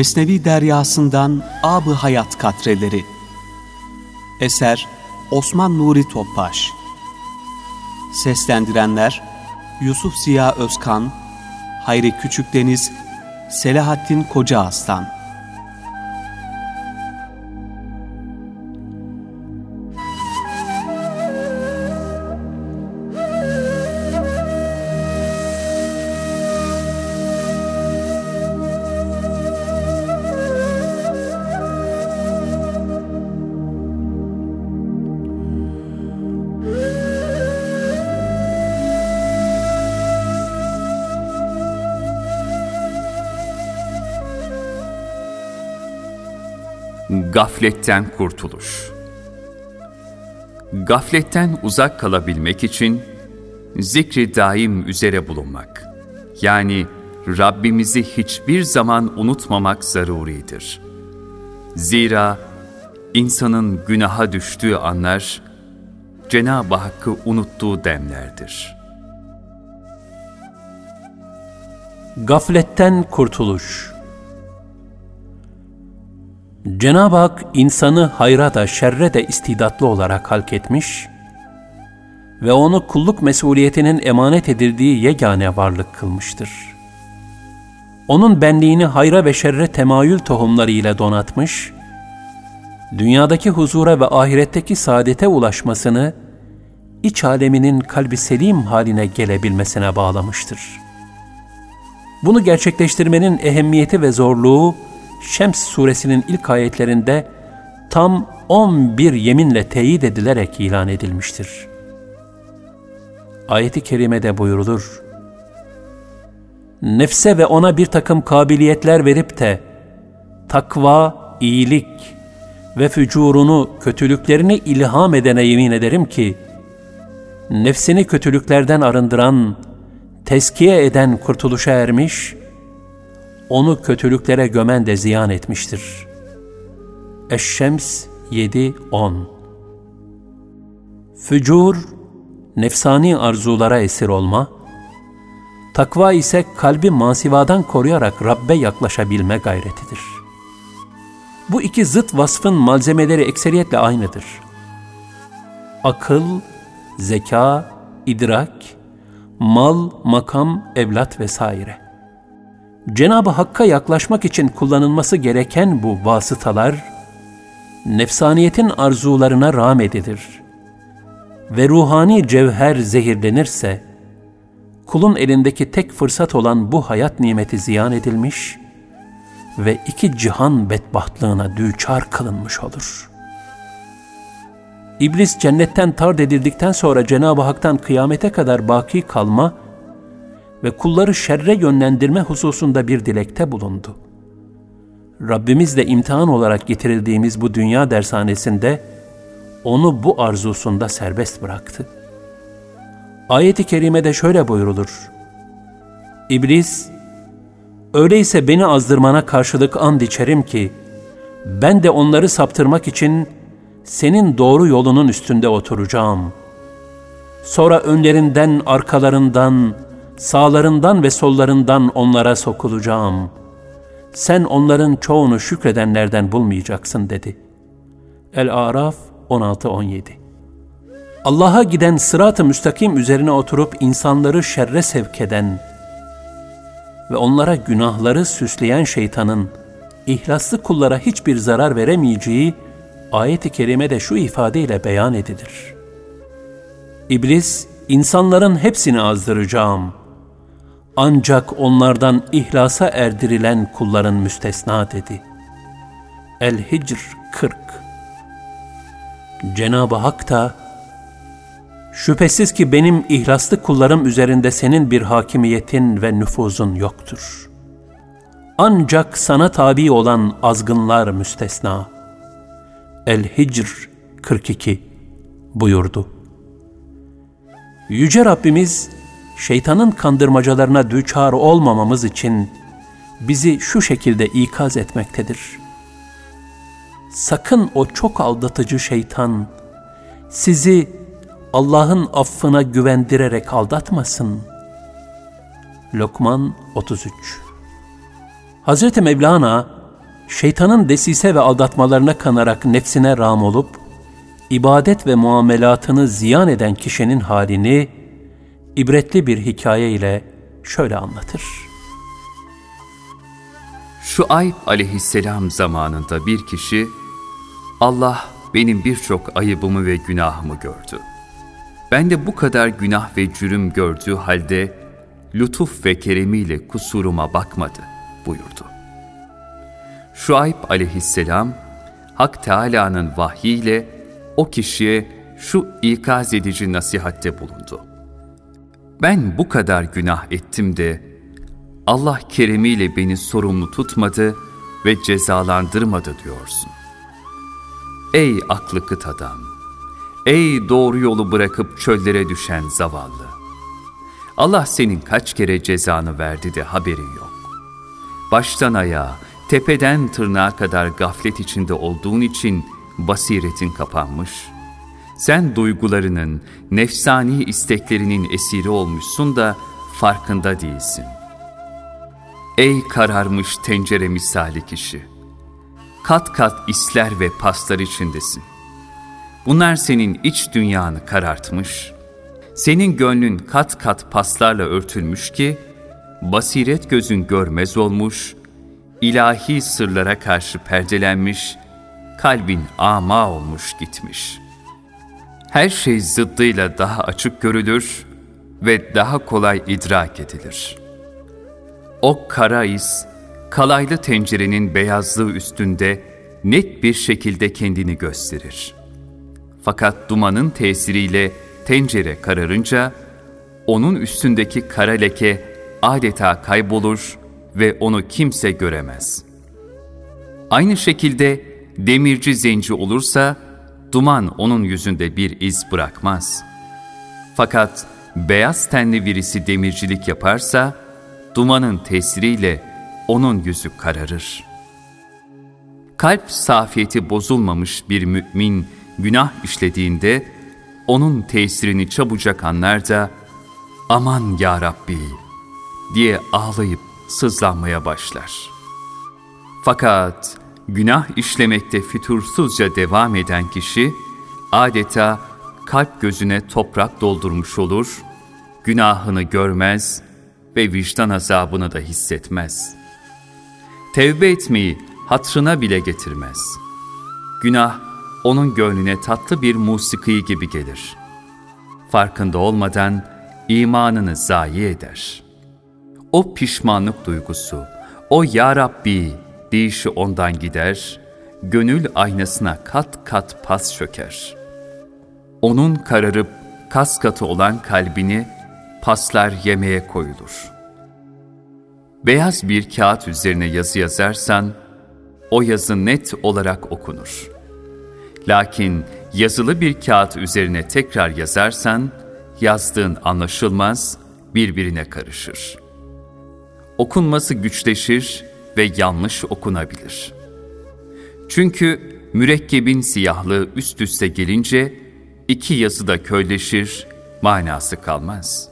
Mesnevi Deryasından Ab-ı Hayat Katreleri. Eser Osman Nuri Topbaş. Seslendirenler Yusuf Ziya Özkan Hayri Küçükdeniz Selahattin Koca Aslan Gafletten kurtuluş. Gafletten uzak kalabilmek için zikri daim üzere bulunmak. Yani Rabbimizi hiçbir zaman unutmamak zaruridir. Zira insanın günaha düştüğü anlar Cenab-ı Hakk'ı unuttuğu demlerdir. Gafletten kurtuluş Cenab-ı Hak insanı hayra da şerre de istidatlı olarak halk etmiş ve onu kulluk mesuliyetinin emanet edildiği yegane varlık kılmıştır. Onun benliğini hayra ve şerre temayül tohumları ile donatmış, dünyadaki huzura ve ahiretteki saadete ulaşmasını, iç aleminin kalbi selim haline gelebilmesine bağlamıştır. Bunu gerçekleştirmenin ehemmiyeti ve zorluğu, Şems suresinin ilk ayetlerinde tam 11 yeminle teyit edilerek ilan edilmiştir. Ayeti kerimede buyurulur. Nefse ve ona bir takım kabiliyetler verip de takva, iyilik ve fücurunu, kötülüklerini ilham edene yemin ederim ki, nefsini kötülüklerden arındıran, teskiye eden kurtuluşa ermiş onu kötülüklere gömen de ziyan etmiştir. Eşşems 7-10 Fücur, nefsani arzulara esir olma, takva ise kalbi masivadan koruyarak Rabbe yaklaşabilme gayretidir. Bu iki zıt vasfın malzemeleri ekseriyetle aynıdır. Akıl, zeka, idrak, mal, makam, evlat vesaire. Cenab-ı Hakk'a yaklaşmak için kullanılması gereken bu vasıtalar, nefsaniyetin arzularına rağmedilir. Ve ruhani cevher zehirlenirse, kulun elindeki tek fırsat olan bu hayat nimeti ziyan edilmiş ve iki cihan bedbahtlığına düçar kılınmış olur. İblis cennetten tard edildikten sonra Cenab-ı Hak'tan kıyamete kadar baki kalma ve kulları şerre yönlendirme hususunda bir dilekte bulundu. Rabbimizle imtihan olarak getirildiğimiz bu dünya dershanesinde onu bu arzusunda serbest bıraktı. Ayet-i kerimede şöyle buyurulur. İblis, öyleyse beni azdırmana karşılık and içerim ki, ben de onları saptırmak için senin doğru yolunun üstünde oturacağım. Sonra önlerinden, arkalarından, sağlarından ve sollarından onlara sokulacağım. Sen onların çoğunu şükredenlerden bulmayacaksın dedi. El-Araf 16-17 Allah'a giden sırat-ı müstakim üzerine oturup insanları şerre sevk eden ve onlara günahları süsleyen şeytanın ihlaslı kullara hiçbir zarar veremeyeceği ayet-i kerimede şu ifadeyle beyan edilir. İblis, insanların hepsini azdıracağım ancak onlardan ihlasa erdirilen kulların müstesna dedi. El-Hicr 40 Cenab-ı Hak da Şüphesiz ki benim ihlaslı kullarım üzerinde senin bir hakimiyetin ve nüfuzun yoktur. Ancak sana tabi olan azgınlar müstesna. El-Hicr 42 buyurdu. Yüce Rabbimiz şeytanın kandırmacalarına düçar olmamamız için bizi şu şekilde ikaz etmektedir. Sakın o çok aldatıcı şeytan sizi Allah'ın affına güvendirerek aldatmasın. Lokman 33 Hz. Mevlana, şeytanın desise ve aldatmalarına kanarak nefsine ram olup, ibadet ve muamelatını ziyan eden kişinin halini ibretli bir hikaye ile şöyle anlatır. Şu Ayb aleyhisselam zamanında bir kişi, Allah benim birçok ayıbımı ve günahımı gördü. Ben de bu kadar günah ve cürüm gördüğü halde lütuf ve keremiyle kusuruma bakmadı buyurdu. Şuayb aleyhisselam Hak Teala'nın vahyiyle o kişiye şu ikaz edici nasihatte bulundu. Ben bu kadar günah ettim de Allah keremiyle beni sorumlu tutmadı ve cezalandırmadı diyorsun. Ey aklı kıt adam! Ey doğru yolu bırakıp çöllere düşen zavallı! Allah senin kaç kere cezanı verdi de haberin yok. Baştan ayağa, tepeden tırnağa kadar gaflet içinde olduğun için basiretin kapanmış. Sen duygularının, nefsani isteklerinin esiri olmuşsun da farkında değilsin. Ey kararmış tencere misali kişi! Kat kat isler ve paslar içindesin. Bunlar senin iç dünyanı karartmış, senin gönlün kat kat paslarla örtülmüş ki, basiret gözün görmez olmuş, ilahi sırlara karşı perdelenmiş, kalbin ama olmuş gitmiş. Her şey zıddıyla daha açık görülür ve daha kolay idrak edilir. O kara iz, kalaylı tencerenin beyazlığı üstünde net bir şekilde kendini gösterir. Fakat dumanın tesiriyle tencere kararınca, onun üstündeki kara leke adeta kaybolur ve onu kimse göremez. Aynı şekilde demirci zenci olursa, duman onun yüzünde bir iz bırakmaz. Fakat beyaz tenli birisi demircilik yaparsa, dumanın tesiriyle onun yüzü kararır. Kalp safiyeti bozulmamış bir mümin günah işlediğinde, onun tesirini çabucak anlar da, aman ya Rabbi diye ağlayıp sızlanmaya başlar. Fakat günah işlemekte fütursuzca devam eden kişi, adeta kalp gözüne toprak doldurmuş olur, günahını görmez ve vicdan azabını da hissetmez. Tevbe etmeyi hatrına bile getirmez. Günah, onun gönlüne tatlı bir musiki gibi gelir. Farkında olmadan imanını zayi eder. O pişmanlık duygusu, o Ya Rabbi deyişi ondan gider, gönül aynasına kat kat pas çöker. Onun kararıp kas katı olan kalbini paslar yemeye koyulur. Beyaz bir kağıt üzerine yazı yazarsan, o yazı net olarak okunur. Lakin yazılı bir kağıt üzerine tekrar yazarsan, yazdığın anlaşılmaz, birbirine karışır. Okunması güçleşir ve yanlış okunabilir. Çünkü mürekkebin siyahlığı üst üste gelince iki yazı da köyleşir, manası kalmaz.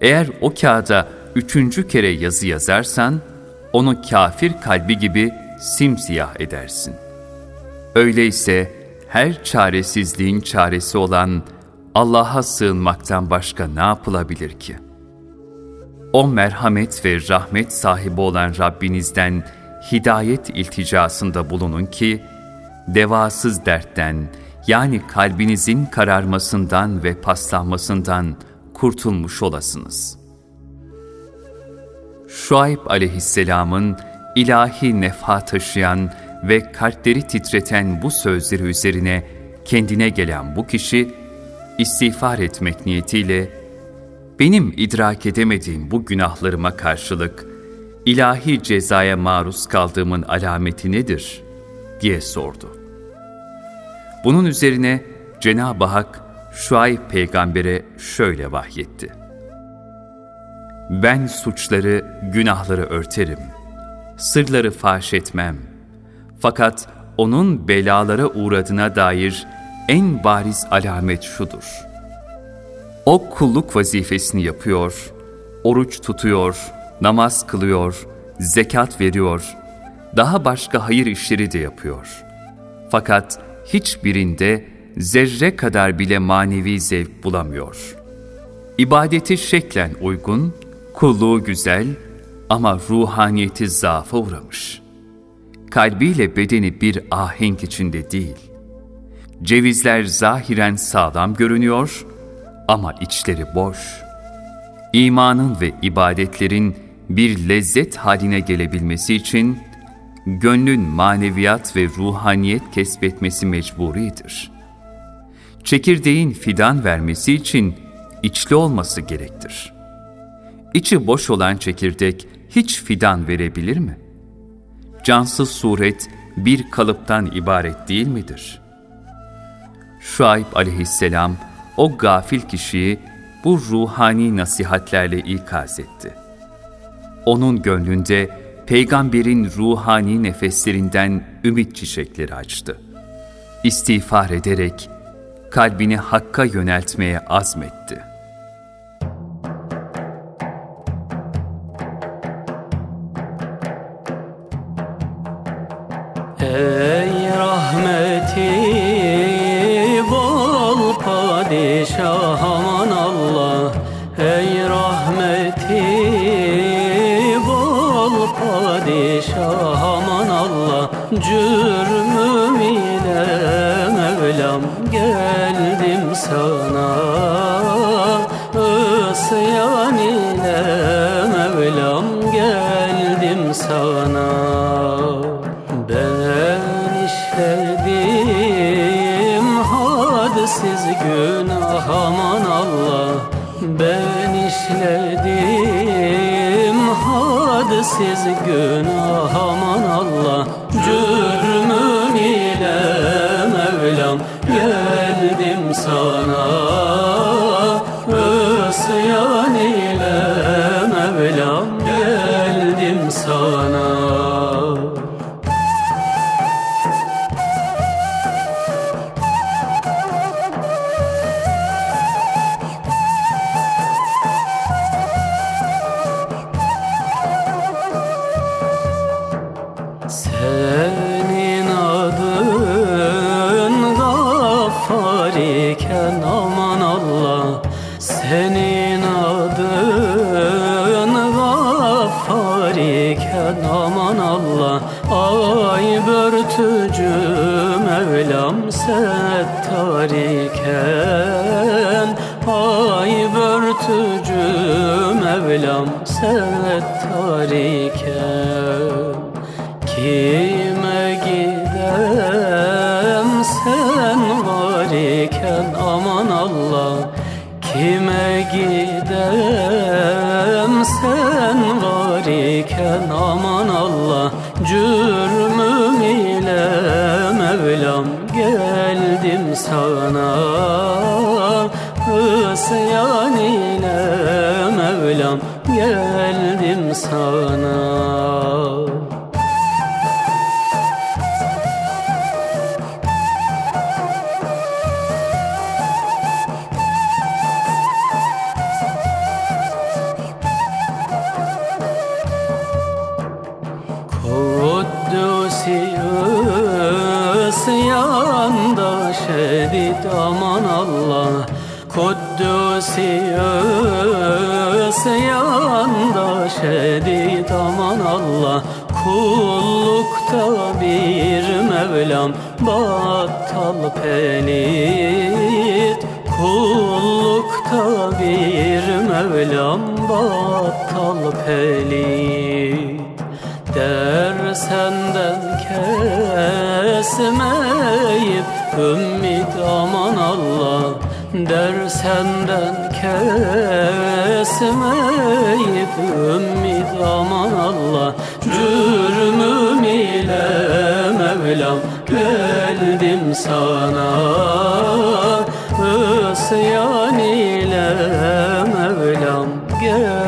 Eğer o kağıda üçüncü kere yazı yazarsan, onu kafir kalbi gibi simsiyah edersin. Öyleyse her çaresizliğin çaresi olan Allah'a sığınmaktan başka ne yapılabilir ki? O merhamet ve rahmet sahibi olan Rabbinizden hidayet ilticasında bulunun ki, devasız dertten yani kalbinizin kararmasından ve paslanmasından kurtulmuş olasınız. Şuayb aleyhisselamın ilahi nefha taşıyan ve kalpleri titreten bu sözleri üzerine kendine gelen bu kişi, istiğfar etmek niyetiyle, benim idrak edemediğim bu günahlarıma karşılık, ilahi cezaya maruz kaldığımın alameti nedir? diye sordu. Bunun üzerine Cenab-ı Hak Şuayb peygambere şöyle vahyetti. Ben suçları, günahları örterim. Sırları faş etmem. Fakat onun belalara uğradığına dair en bariz alamet şudur. O kulluk vazifesini yapıyor, oruç tutuyor, namaz kılıyor, zekat veriyor, daha başka hayır işleri de yapıyor. Fakat hiçbirinde zerre kadar bile manevi zevk bulamıyor. İbadeti şeklen uygun, kulluğu güzel ama ruhaniyeti zaafa uğramış. Kalbiyle bedeni bir ahenk içinde değil. Cevizler zahiren sağlam görünüyor ama içleri boş. İmanın ve ibadetlerin bir lezzet haline gelebilmesi için gönlün maneviyat ve ruhaniyet kesbetmesi mecburidir. Çekirdeğin fidan vermesi için içli olması gerektir. İçi boş olan çekirdek hiç fidan verebilir mi? Cansız suret bir kalıptan ibaret değil midir? Şuayb aleyhisselam o gafil kişiyi bu ruhani nasihatlerle ikaz etti. Onun gönlünde peygamberin ruhani nefeslerinden ümit çiçekleri açtı. İstiğfar ederek kalbini Hakk'a yöneltmeye azmetti. Aman Allah Senin adın Gaffar iken aman Allah. Ay börtücü Mevlam settar iken Ay börtücü Mevlam settar iken sana Isyan ile Mevlam geldim sana pelit Kullukta bir Mevlam battal pelit Der senden kesmeyip ümmit aman Allah. Der senden kesmeyip ümmit aman Allah. İle Mevlam geldim sana. Isyan ile Mevlam geldim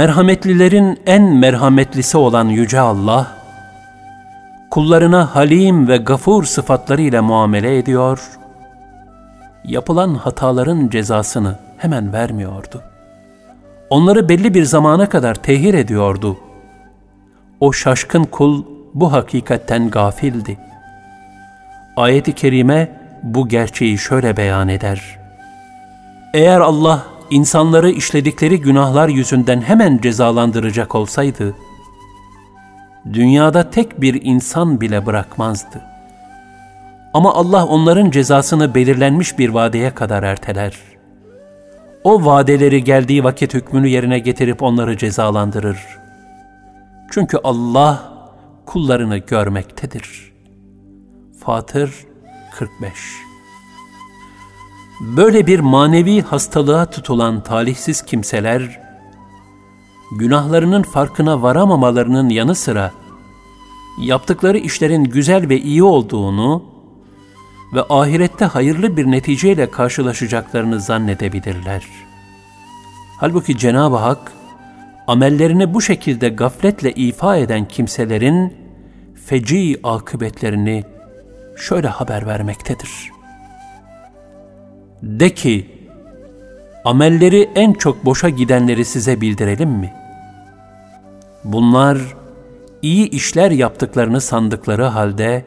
merhametlilerin en merhametlisi olan Yüce Allah, kullarına halim ve gafur sıfatlarıyla muamele ediyor, yapılan hataların cezasını hemen vermiyordu. Onları belli bir zamana kadar tehir ediyordu. O şaşkın kul bu hakikatten gafildi. Ayet-i kerime bu gerçeği şöyle beyan eder. Eğer Allah insanları işledikleri günahlar yüzünden hemen cezalandıracak olsaydı, dünyada tek bir insan bile bırakmazdı. Ama Allah onların cezasını belirlenmiş bir vadeye kadar erteler. O vadeleri geldiği vakit hükmünü yerine getirip onları cezalandırır. Çünkü Allah kullarını görmektedir. Fatır 45 Böyle bir manevi hastalığa tutulan talihsiz kimseler, günahlarının farkına varamamalarının yanı sıra, yaptıkları işlerin güzel ve iyi olduğunu ve ahirette hayırlı bir neticeyle karşılaşacaklarını zannedebilirler. Halbuki Cenab-ı Hak, amellerini bu şekilde gafletle ifa eden kimselerin feci akıbetlerini şöyle haber vermektedir. De ki, amelleri en çok boşa gidenleri size bildirelim mi? Bunlar iyi işler yaptıklarını sandıkları halde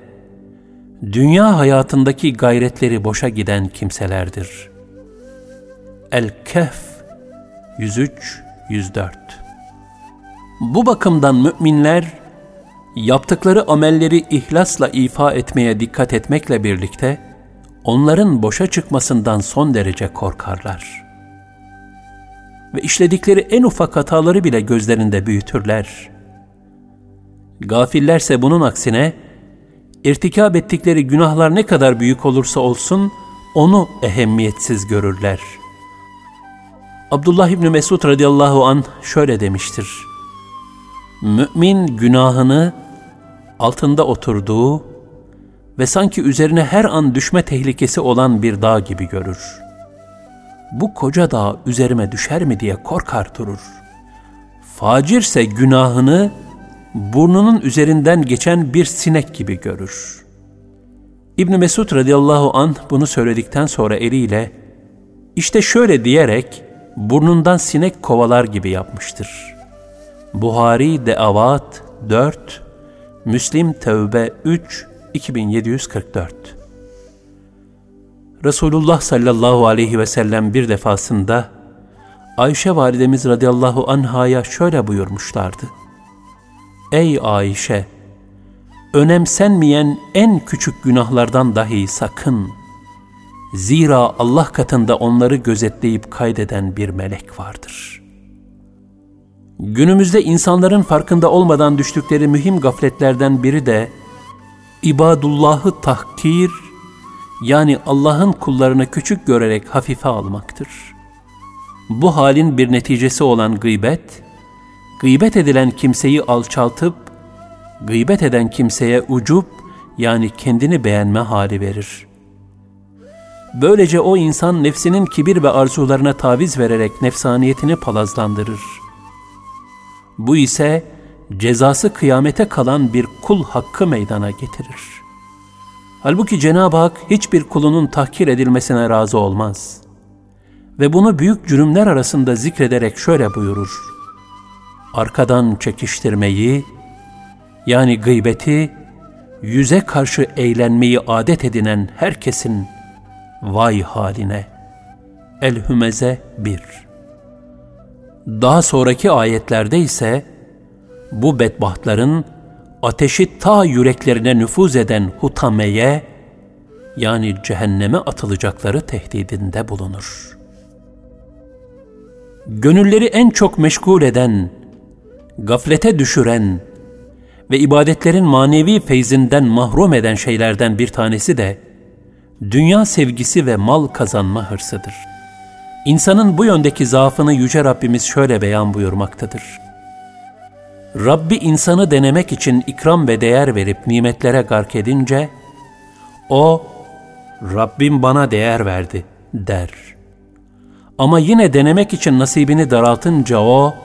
dünya hayatındaki gayretleri boşa giden kimselerdir. El-Kehf 103-104 Bu bakımdan müminler yaptıkları amelleri ihlasla ifa etmeye dikkat etmekle birlikte onların boşa çıkmasından son derece korkarlar. Ve işledikleri en ufak hataları bile gözlerinde büyütürler. Gafillerse bunun aksine irtikab ettikleri günahlar ne kadar büyük olursa olsun onu ehemmiyetsiz görürler. Abdullah İbni Mesud radıyallahu an şöyle demiştir. Mümin günahını altında oturduğu ve sanki üzerine her an düşme tehlikesi olan bir dağ gibi görür. Bu koca dağ üzerime düşer mi diye korkar durur. Facirse günahını burnunun üzerinden geçen bir sinek gibi görür. İbn Mesud radıyallahu an bunu söyledikten sonra eliyle işte şöyle diyerek burnundan sinek kovalar gibi yapmıştır. Buhari Deavat 4, Müslim Tevbe 3, 2744 Resulullah sallallahu aleyhi ve sellem bir defasında Ayşe validemiz radıyallahu anhaya şöyle buyurmuşlardı. Ey Ayşe! Önemsenmeyen en küçük günahlardan dahi sakın. Zira Allah katında onları gözetleyip kaydeden bir melek vardır. Günümüzde insanların farkında olmadan düştükleri mühim gafletlerden biri de ibadullahı tahkir yani Allah'ın kullarını küçük görerek hafife almaktır. Bu halin bir neticesi olan gıybet, gıybet edilen kimseyi alçaltıp, gıybet eden kimseye ucup yani kendini beğenme hali verir. Böylece o insan nefsinin kibir ve arzularına taviz vererek nefsaniyetini palazlandırır. Bu ise cezası kıyamete kalan bir kul hakkı meydana getirir. Halbuki Cenab-ı Hak hiçbir kulunun tahkir edilmesine razı olmaz. Ve bunu büyük cürümler arasında zikrederek şöyle buyurur. Arkadan çekiştirmeyi, yani gıybeti, yüze karşı eğlenmeyi adet edinen herkesin vay haline. El-Hümeze 1 Daha sonraki ayetlerde ise, bu bedbahtların ateşi ta yüreklerine nüfuz eden hutameye yani cehenneme atılacakları tehdidinde bulunur. Gönülleri en çok meşgul eden, gaflete düşüren ve ibadetlerin manevi feyzinden mahrum eden şeylerden bir tanesi de dünya sevgisi ve mal kazanma hırsıdır. İnsanın bu yöndeki zaafını Yüce Rabbimiz şöyle beyan buyurmaktadır. Rabbi insanı denemek için ikram ve değer verip nimetlere gark edince, o, Rabbim bana değer verdi der. Ama yine denemek için nasibini daraltınca o,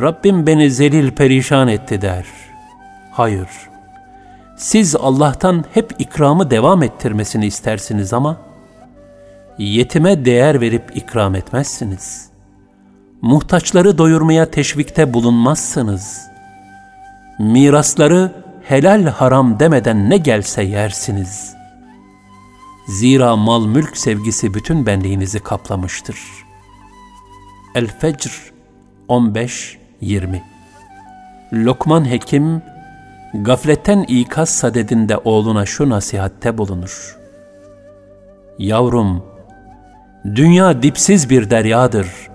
Rabbim beni zelil perişan etti der. Hayır. Siz Allah'tan hep ikramı devam ettirmesini istersiniz ama yetime değer verip ikram etmezsiniz. Muhtaçları doyurmaya teşvikte bulunmazsınız. Mirasları helal haram demeden ne gelse yersiniz. Zira mal mülk sevgisi bütün benliğinizi kaplamıştır. El-Fecr 15-20 Lokman Hekim, gafletten ikaz sadedinde oğluna şu nasihatte bulunur. Yavrum, dünya dipsiz bir deryadır.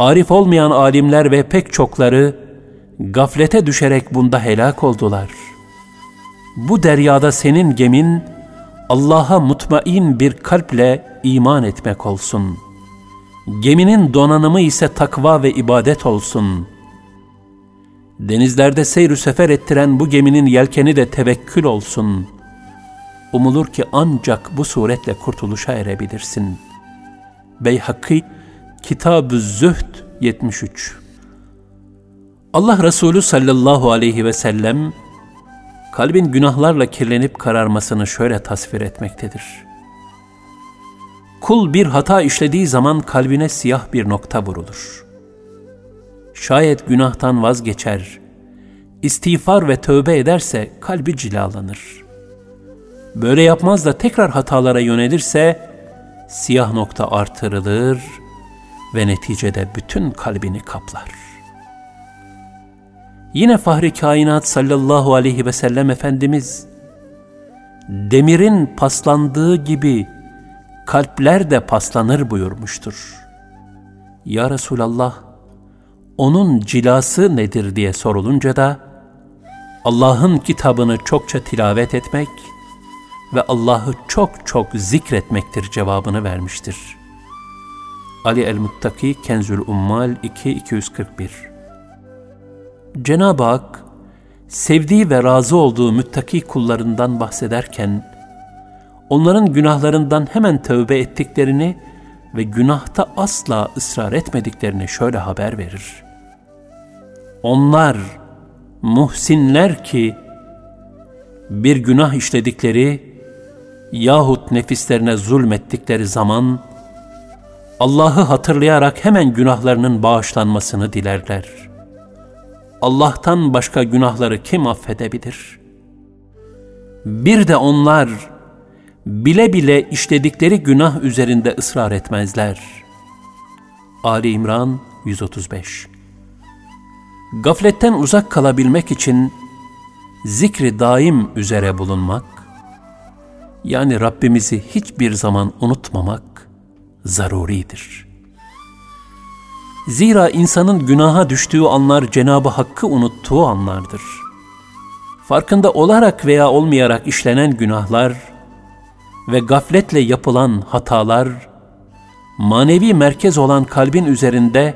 Arif olmayan alimler ve pek çokları gaflete düşerek bunda helak oldular. Bu deryada senin gemin Allah'a mutmain bir kalple iman etmek olsun. Geminin donanımı ise takva ve ibadet olsun. Denizlerde seyr sefer ettiren bu geminin yelkeni de tevekkül olsun. Umulur ki ancak bu suretle kurtuluşa erebilirsin. Beyhakî Kitab-ı Zühd 73 Allah Resulü sallallahu aleyhi ve sellem kalbin günahlarla kirlenip kararmasını şöyle tasvir etmektedir. Kul bir hata işlediği zaman kalbine siyah bir nokta vurulur. Şayet günahtan vazgeçer, istiğfar ve tövbe ederse kalbi cilalanır. Böyle yapmaz da tekrar hatalara yönelirse siyah nokta artırılır ve neticede bütün kalbini kaplar. Yine Fahri Kainat sallallahu aleyhi ve sellem Efendimiz, demirin paslandığı gibi kalpler de paslanır buyurmuştur. Ya Resulallah, onun cilası nedir diye sorulunca da, Allah'ın kitabını çokça tilavet etmek ve Allah'ı çok çok zikretmektir cevabını vermiştir. Ali el-Muttaki Kenzül Ummal 2-241 Cenab-ı Hak, sevdiği ve razı olduğu müttaki kullarından bahsederken, onların günahlarından hemen tövbe ettiklerini ve günahta asla ısrar etmediklerini şöyle haber verir. Onlar muhsinler ki, bir günah işledikleri yahut nefislerine zulmettikleri zaman, Allah'ı hatırlayarak hemen günahlarının bağışlanmasını dilerler.'' Allah'tan başka günahları kim affedebilir? Bir de onlar bile bile işledikleri günah üzerinde ısrar etmezler. Ali İmran 135 Gafletten uzak kalabilmek için zikri daim üzere bulunmak, yani Rabbimizi hiçbir zaman unutmamak zaruridir.'' Zira insanın günaha düştüğü anlar Cenabı Hakk'ı unuttuğu anlardır. Farkında olarak veya olmayarak işlenen günahlar ve gafletle yapılan hatalar, manevi merkez olan kalbin üzerinde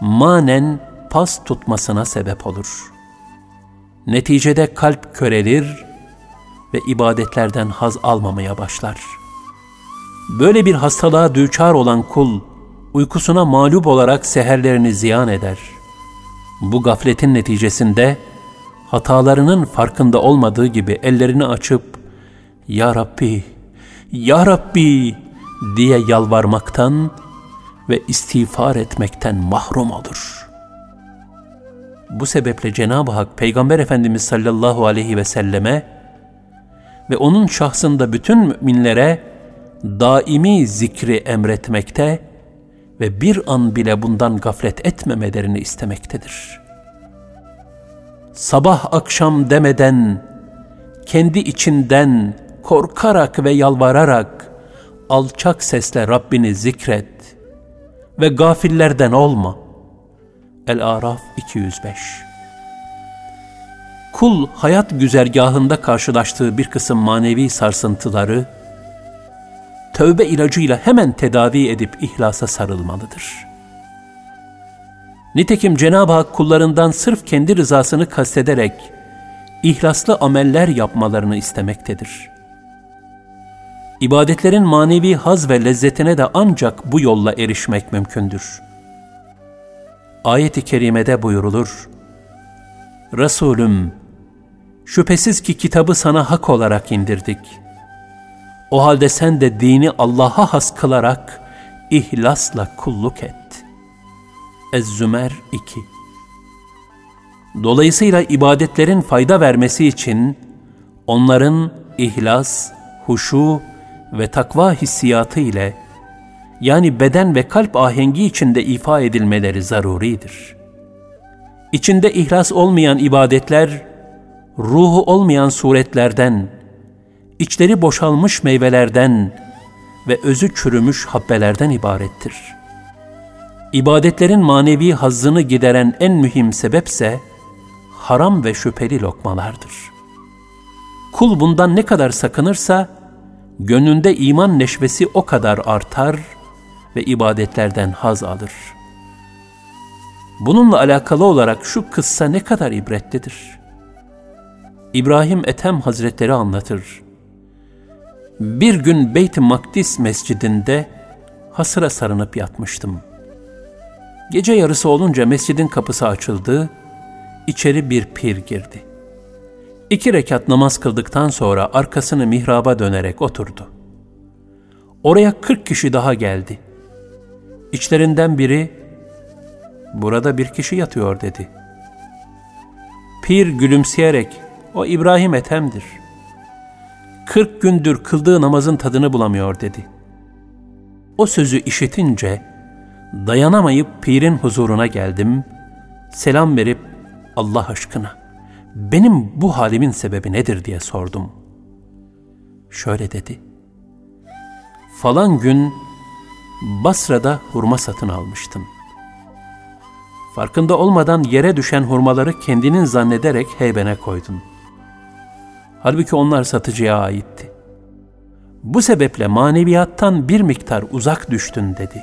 manen pas tutmasına sebep olur. Neticede kalp körelir ve ibadetlerden haz almamaya başlar. Böyle bir hastalığa düçar olan kul, uykusuna mağlup olarak seherlerini ziyan eder. Bu gafletin neticesinde hatalarının farkında olmadığı gibi ellerini açıp Ya Rabbi, Ya Rabbi diye yalvarmaktan ve istiğfar etmekten mahrum olur. Bu sebeple Cenab-ı Hak Peygamber Efendimiz sallallahu aleyhi ve selleme ve onun şahsında bütün müminlere daimi zikri emretmekte ve bir an bile bundan gaflet etmemelerini istemektedir. Sabah akşam demeden, kendi içinden korkarak ve yalvararak alçak sesle Rabbini zikret ve gafillerden olma. El-Araf 205 Kul hayat güzergahında karşılaştığı bir kısım manevi sarsıntıları, tövbe ilacıyla hemen tedavi edip ihlasa sarılmalıdır. Nitekim Cenab-ı Hak kullarından sırf kendi rızasını kastederek ihlaslı ameller yapmalarını istemektedir. İbadetlerin manevi haz ve lezzetine de ancak bu yolla erişmek mümkündür. Ayet-i kerimede buyurulur. Resulüm, şüphesiz ki kitabı sana hak olarak indirdik. O halde sen de dini Allah'a has kılarak ihlasla kulluk et. Ez-Zümer 2 Dolayısıyla ibadetlerin fayda vermesi için onların ihlas, huşu ve takva hissiyatı ile yani beden ve kalp ahengi içinde ifa edilmeleri zaruridir. İçinde ihlas olmayan ibadetler, ruhu olmayan suretlerden, içleri boşalmış meyvelerden ve özü çürümüş habbelerden ibarettir. İbadetlerin manevi hazzını gideren en mühim sebepse, haram ve şüpheli lokmalardır. Kul bundan ne kadar sakınırsa, gönlünde iman neşvesi o kadar artar ve ibadetlerden haz alır. Bununla alakalı olarak şu kıssa ne kadar ibretlidir. İbrahim Ethem Hazretleri anlatır. Bir gün Beyt-i Makdis mescidinde hasıra sarınıp yatmıştım. Gece yarısı olunca mescidin kapısı açıldı, içeri bir pir girdi. İki rekat namaz kıldıktan sonra arkasını mihraba dönerek oturdu. Oraya kırk kişi daha geldi. İçlerinden biri, burada bir kişi yatıyor dedi. Pir gülümseyerek, o İbrahim Ethem'dir. Kırk gündür kıldığı namazın tadını bulamıyor dedi. O sözü işitince, dayanamayıp pirin huzuruna geldim, selam verip Allah aşkına benim bu halimin sebebi nedir diye sordum. Şöyle dedi. Falan gün Basra'da hurma satın almıştın. Farkında olmadan yere düşen hurmaları kendinin zannederek heybene koydun. Halbuki onlar satıcıya aitti. Bu sebeple maneviyattan bir miktar uzak düştün dedi.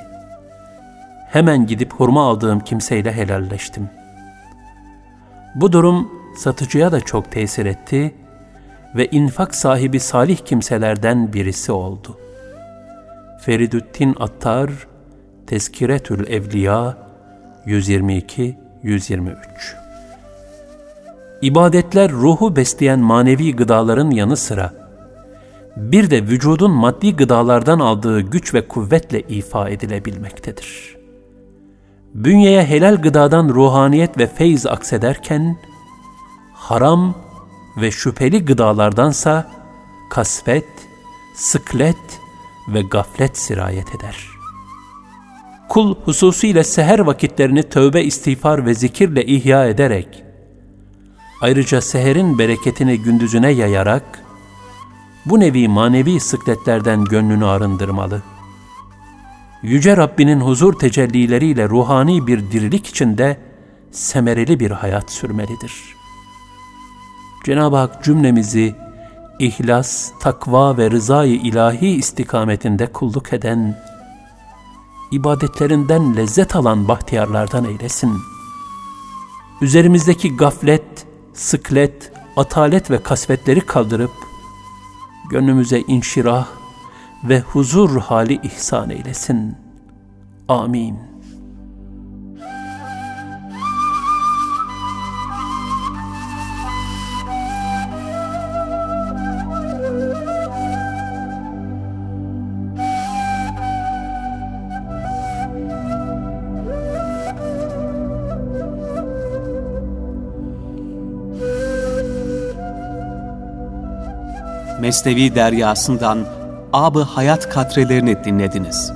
Hemen gidip hurma aldığım kimseyle helalleştim. Bu durum satıcıya da çok tesir etti ve infak sahibi salih kimselerden birisi oldu. Feridüddin Attar, Tezkiretül Evliya 122-123 İbadetler ruhu besleyen manevi gıdaların yanı sıra, bir de vücudun maddi gıdalardan aldığı güç ve kuvvetle ifa edilebilmektedir. Bünyeye helal gıdadan ruhaniyet ve feyz aksederken, haram ve şüpheli gıdalardansa kasvet, sıklet ve gaflet sirayet eder. Kul hususiyle seher vakitlerini tövbe istiğfar ve zikirle ihya ederek, ayrıca seherin bereketini gündüzüne yayarak, bu nevi manevi sıkletlerden gönlünü arındırmalı. Yüce Rabbinin huzur tecellileriyle ruhani bir dirilik içinde semereli bir hayat sürmelidir.'' Cenab-ı Hak cümlemizi ihlas, takva ve rızayı ilahi istikametinde kulluk eden, ibadetlerinden lezzet alan bahtiyarlardan eylesin. Üzerimizdeki gaflet, sıklet, atalet ve kasvetleri kaldırıp, gönlümüze inşirah ve huzur hali ihsan eylesin. Amin. Mesnevi deryasından Abı Hayat katrelerini dinlediniz.